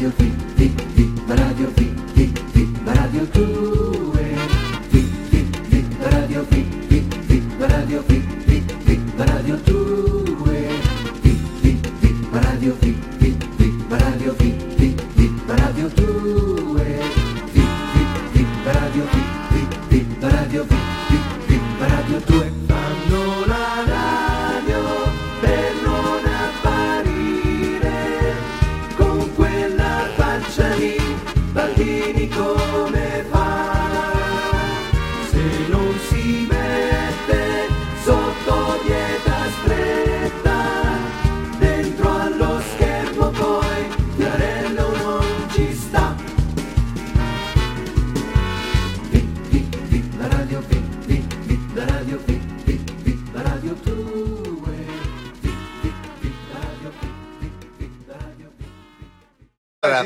Radio Fi, Fi, Fi, Radio Fi, Fi, Fi, Radio 2. Fi, Fi, Fi, Radio Fi, Fi, Fi, Radio Fi, Fi, Fi, Radio 2. Fi, Fi, Fi, Radio Fi, Fi, Radio Fi, Fi, Radio 2.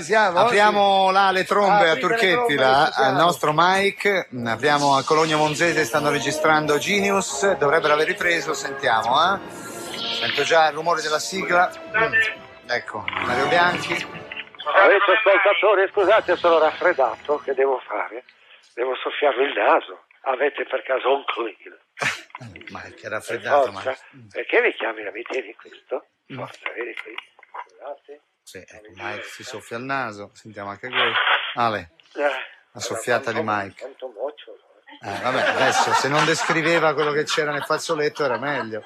Siamo? apriamo là le trombe Ah, a Turchetti, trombe, là, al nostro Mike. Mm, Apriamo a Cologno Monzese, stanno registrando Genius. Dovrebbero aver ripreso, sentiamo. Eh? Sento già il rumore della sigla. Mm. Ecco, Mario Bianchi. Avete ascoltatori, scusate, sono raffreddato, che devo fare? Devo soffiarvi il naso. Avete per caso un clean? Mike, è raffreddato. Mike. Perché vi chiami la vedi questo? Mm. Forza, vedi qui. Sì, ecco, Mike si soffia il naso. Sentiamo anche qui. Ale, Eh, la soffiata di Mike. Eh, vabbè, adesso se non descriveva quello che c'era nel fazzoletto era meglio.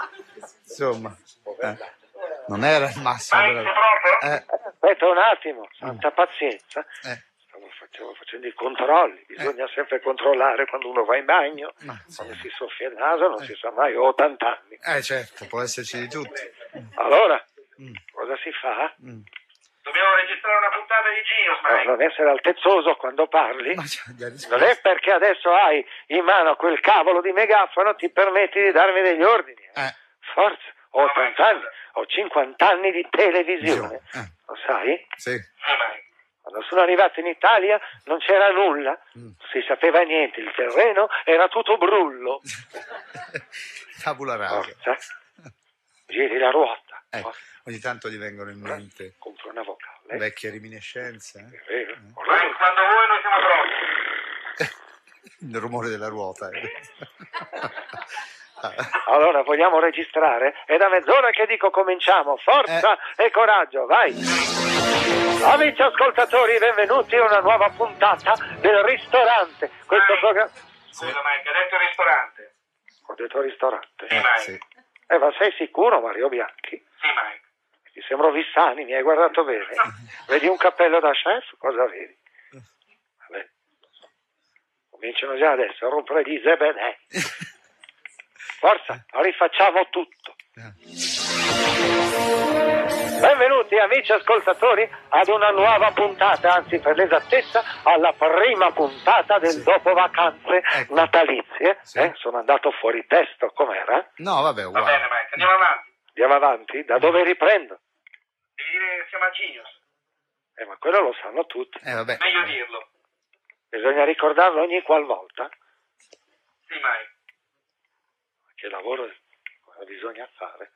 Insomma, eh, non era il massimo. però- Eh, Aspetta un attimo, santa pazienza. eh, Stavo facendo, i controlli, bisogna sempre controllare quando uno va in bagno, Ma quando si soffia il naso, non si sa mai, ho 80 anni. eh, certo, può esserci di tutti. Allora, Mm. cosa si fa? Mm. Dobbiamo registrare una puntata di Genius, Eh, Mike. non essere altezzoso quando parli. Ma Non è perché adesso hai in mano quel cavolo di megafono ti permetti di darmi degli ordini. eh. Eh, Forza, ho 80 anni, ho 50 anni di televisione. Eh. Lo sai? sì. Mike. Quando sono arrivato in Italia non c'era nulla, Mm. non si sapeva niente, il terreno era tutto brullo. Tabula rasa. Giri la ruota. Eh, ogni tanto gli vengono in mente compro una vocale. vecchie reminiscenze. È eh. Mike, quando vuoi noi siamo pronti. Il rumore della ruota. eh. Allora vogliamo registrare? È da mezz'ora che dico cominciamo. Forza e coraggio, vai! Amici ascoltatori, benvenuti a una nuova puntata del ristorante. Questo Vai. programma. Scusa, Mike, hai detto ristorante. Ho detto ristorante. Sì, eh, Mike. sì. Eh, ma sei sicuro, Mario Bianchi? Sì, Mike. Ti sembro Vissani, mi hai guardato bene? Vedi un cappello da chef? Cosa vedi? Vabbè. Cominciano già adesso a rompere gli zebedè. Forza, rifacciamo tutto. Benvenuti amici ascoltatori ad una nuova puntata, anzi per l'esattezza alla prima puntata del Sì. dopo vacanze Ecco. natalizie. Sì. Eh, sono andato fuori testo, com'era? No, vabbè, Va uguale. bene, Mike, andiamo avanti. Andiamo avanti, da dove riprendo? Devi dire che siamo a Genius. Eh, ma quello lo sanno tutti. Eh, vabbè. Meglio dirlo. Bisogna ricordarlo ogni qualvolta. Sì, Mike. Che lavoro bisogna fare.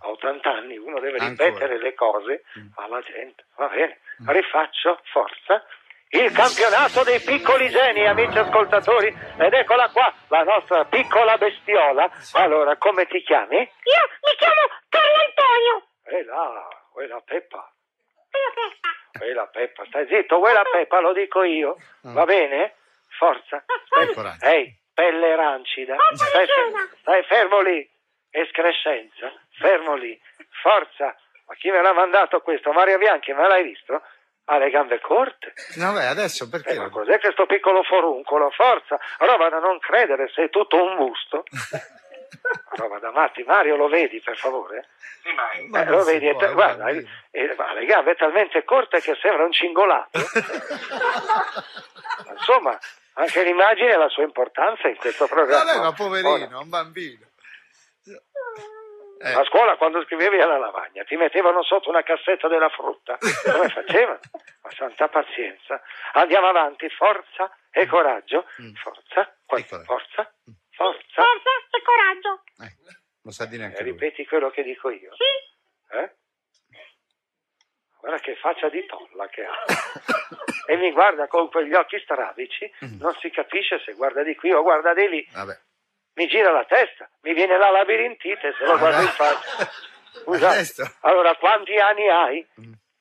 A 80 anni uno deve Ancora. ripetere le cose Mm. alla gente. Va bene, rifaccio, forza. Il campionato dei piccoli geni, amici ascoltatori. Ed eccola qua, la nostra piccola bestiola. Allora, come ti chiami? Io mi chiamo. E là, quella Peppa. Quella Peppa, stai zitto, quella Peppa, lo dico io. Mm. Va bene? Forza. Ehi, pelle rancida. Stai, stai fermo lì. Escrescenza. Fermo lì. Forza. Ma chi me l'ha mandato questo? Mario Bianchi, me l'hai visto? Ha le gambe corte. No, beh, adesso perché? Eh, ma cos'è questo piccolo foruncolo? Forza. Roba da non credere, sei tutto un busto. Roba da matti. Mario, lo vedi, per favore? Sì. Ma Eh, lo vedi, è può, te- è un guarda, bambino. eh, ma le gambe talmente corte che sembra un cingolato. Insomma, anche l'immagine ha la sua importanza in questo programma. Vabbè, ma Ora, poverino, un bambino. Eh, a scuola quando scrivevi alla lavagna ti mettevano sotto una cassetta della frutta. Come facevano? Ma santa pazienza. Andiamo avanti, forza e coraggio. Mm. Forza, E coraggio. forza, forza. Forza e coraggio. eh, lo sa dire Eh, anche lui. ripeti quello che dico io. Sì. Eh? Guarda che faccia di tolla che ha. E mi guarda con quegli occhi strabici, non si capisce se guarda di qui o guarda di lì. Vabbè. Mi gira la testa, mi viene la labirintite se lo guardo in faccia. Scusa, allora quanti anni hai?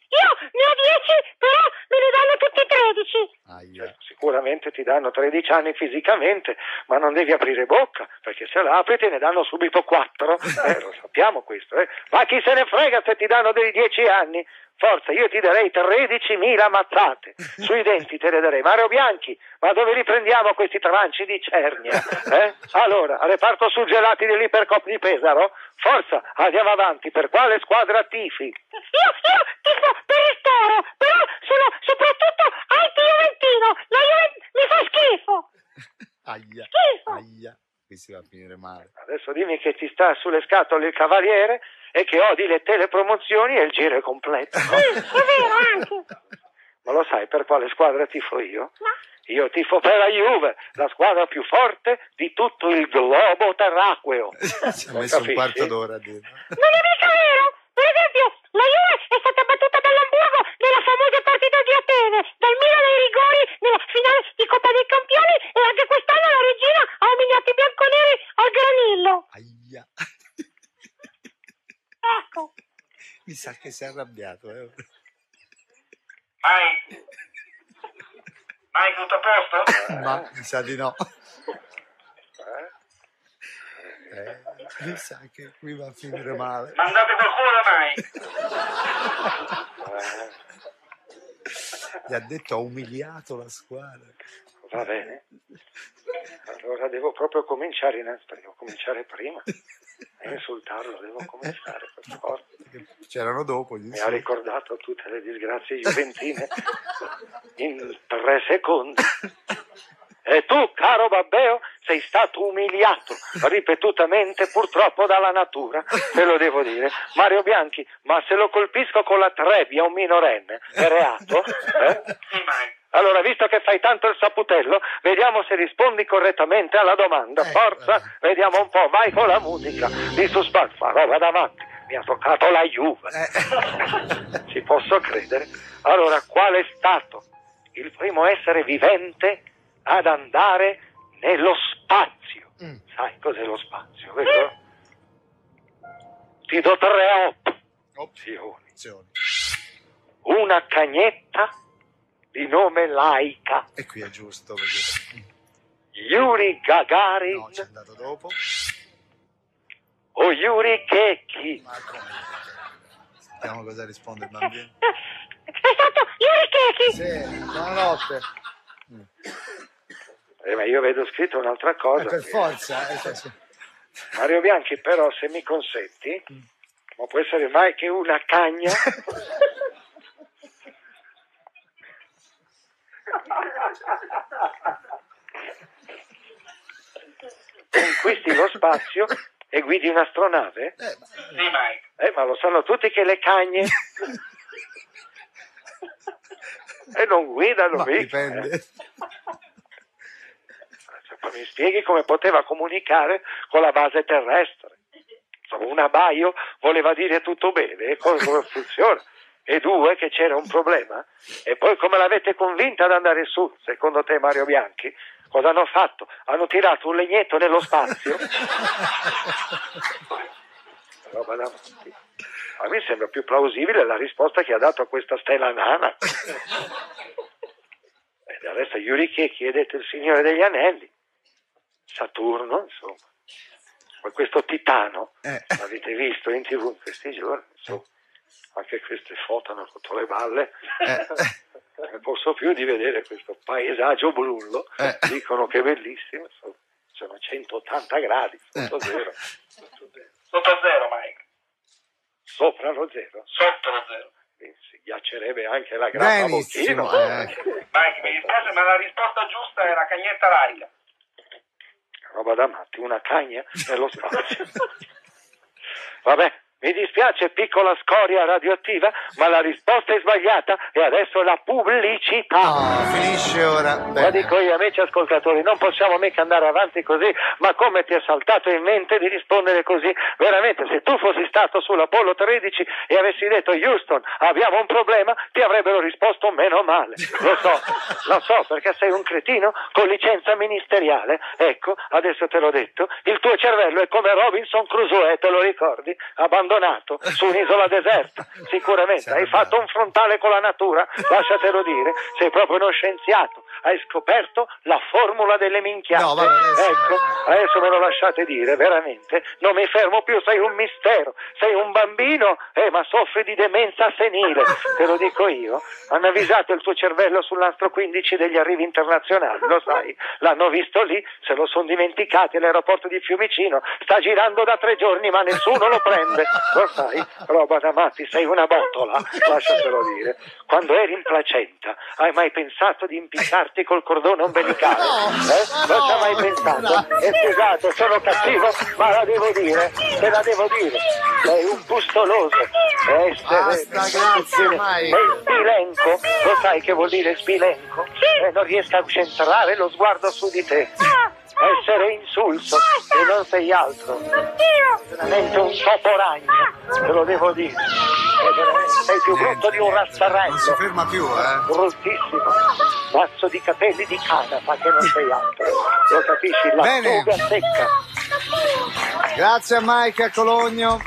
Io ne ho 10, però me ne danno tutti 13. Aia. Sicuramente ti danno 13 anni fisicamente, ma non devi aprire bocca, perché se la apri te ne danno subito 4. Eh, lo sappiamo questo, eh. Ma chi se ne frega se ti danno dei 10 anni? Forza, io ti darei 13.000 mazzate. Sui denti te ne darei. Mario Bianchi, ma dove li prendiamo questi tranci di cernia? Eh? Allora, reparto suggelati dell'Ipercop di Pesaro? Forza, andiamo avanti. Per quale squadra tifi? Io, io tifo per il Toro, però sono soprattutto anti-juventino. La Juventus mi fa schifo. Aia. Schifo. Aia. Qui si va a finire male. Adesso dimmi che ti sta sulle scatole il cavaliere e che odi le telepromozioni e il giro è completo. Sì, è vero anche. Ma lo sai per quale squadra tifo io? Ma Io tifo per la Juve, la squadra più forte di tutto il globo terracqueo. Ci ha messo un quarto d'ora a dirlo. non è mica vero. Per esempio, la Juve è stata battuta dall'Hamburgo nella famosa partita di Atene, dal Milan ai rigori nella finale di Coppa dei Campioni e anche quest'anno la regina ha umiliato i bianconeri al granillo. Aia. Ecco. Mi sa che si è arrabbiato. Eh. Mai? Mai tutto a posto? Ma mi sa di no. Eh? Eh, mi sa che qui va a finire male. Mandate qualcuno mai? Eh, Gli ha detto ha umiliato la squadra. va bene. Allora devo proprio cominciare, in... devo cominciare prima. E insultarlo, devo cominciare per forza. Perché C'erano dopo gli Mi ha ricordato tutte le disgrazie juventine in tre secondi. E tu, caro Babbeo, sei stato umiliato ripetutamente purtroppo dalla natura, te lo devo dire. Mario Bianchi, ma se lo colpisco con la trebbia un minorenne, è reato? Eh? Allora, visto che fai tanto il saputello, vediamo se rispondi correttamente alla domanda. Eh, Forza, vediamo un po', vai con la musica. Di suspense, roba davanti. Mi ha toccato la Juve. Eh, Ci posso credere? Allora, qual è stato il primo essere vivente ad andare nello spazio? Mm. Sai cos'è lo spazio, vero? Ti do tre opzioni. Una cagnetta di nome Laika, E qui è giusto perché Yuri Gagarin no, ci è andato dopo. O Yuri. Ma come? Sentiamo cosa risponde il bambino. È stato Yuri Keki. Sì, buonanotte. Eh, ma io vedo scritto un'altra cosa. per forza. eh, cioè, sì. Mario Bianchi, però, se mi consenti, ma può essere mai che una cagna conquisti lo spazio e guidi un'astronave? Eh, ma- Sì, mai. Eh, ma lo sanno tutti che le cagne e non guidano ma mica, dipende. eh. Cioè, mi spieghi come poteva comunicare con la base terrestre? Insomma, un abbaio voleva dire tutto bene, come funziona? E due, che c'era un problema? E poi come l'avete convinta ad andare su, secondo te Mario Bianchi? Cosa hanno fatto? Hanno tirato un legnetto nello spazio? Roba da matti. A me sembra più plausibile la risposta che ha dato a questa stella nana. E del resto Yuri che chiedete il Signore degli Anelli. Saturno, insomma. Ma questo titano, Eh. l'avete visto in tv in questi giorni, insomma. Anche queste foto hanno rotto le balle. Eh, Non posso più di vedere questo paesaggio brullo. Eh. Dicono che è bellissimo. Sono 180 gradi, sotto Eh. zero. Sotto zero. Sotto Mike. Sopra lo zero. Sotto lo zero. Quindi si ghiaccerebbe anche la grappa Benissimo. bocchino. eh. Mike, mi dispiace, ma la risposta giusta è la cagnetta laica. Roba da matti, una cagna nello spazio. Vabbè, Mi dispiace piccola scoria radioattiva, ma la risposta è sbagliata e adesso la pubblicità. No, finisce ora. Ma Bene. dico io, amici ascoltatori, non possiamo mica andare avanti così, ma come ti è saltato in mente di rispondere così? Veramente, se tu fossi stato sull'Apollo 13 e avessi detto Houston, abbiamo un problema, ti avrebbero risposto meno male. Lo so, lo so, perché sei un cretino con licenza ministeriale. Ecco, adesso te l'ho detto, il tuo cervello è come Robinson Crusoe, te lo ricordi? Abbandonato su un'isola deserta, sicuramente. Hai fatto un frontale con la natura, lasciatelo dire, sei proprio uno scienziato. Hai scoperto la formula delle minchiate. No, Ecco, adesso me lo lasciate dire, veramente. Non mi fermo più, sei un mistero. Sei un bambino, eh, ma soffri di demenza senile. Te lo dico io. Hanno avvisato il tuo cervello sull'astro 15 degli arrivi internazionali, lo sai. L'hanno visto lì, se lo sono dimenticati all'aeroporto di Fiumicino. Sta girando da tre giorni, ma nessuno lo prende. Lo sai, roba da matti, sei una botola, lasciatelo dire. Quando eri in placenta, hai mai pensato di impiccarti col cordone ombelicale? Eh? Non ci hai mai pensato? E scusate, sono cattivo, ma la devo dire, te la devo dire. Sei un pustoloso. Essere Basta, grazie, Mike. E spilenco, lo sai che vuol dire spilenco? E non riesco a centrare lo sguardo su di te. Essere insulso e non sei altro. Veramente un toporagno, te lo devo dire. E sei più brutto di un Non si razzarello. ferma più, eh. Bruttissimo. Mazzo di capelli di canapa che non sei altro. Lo capisci? La Bene. fuga secca. Grazie a Mike a Cologno.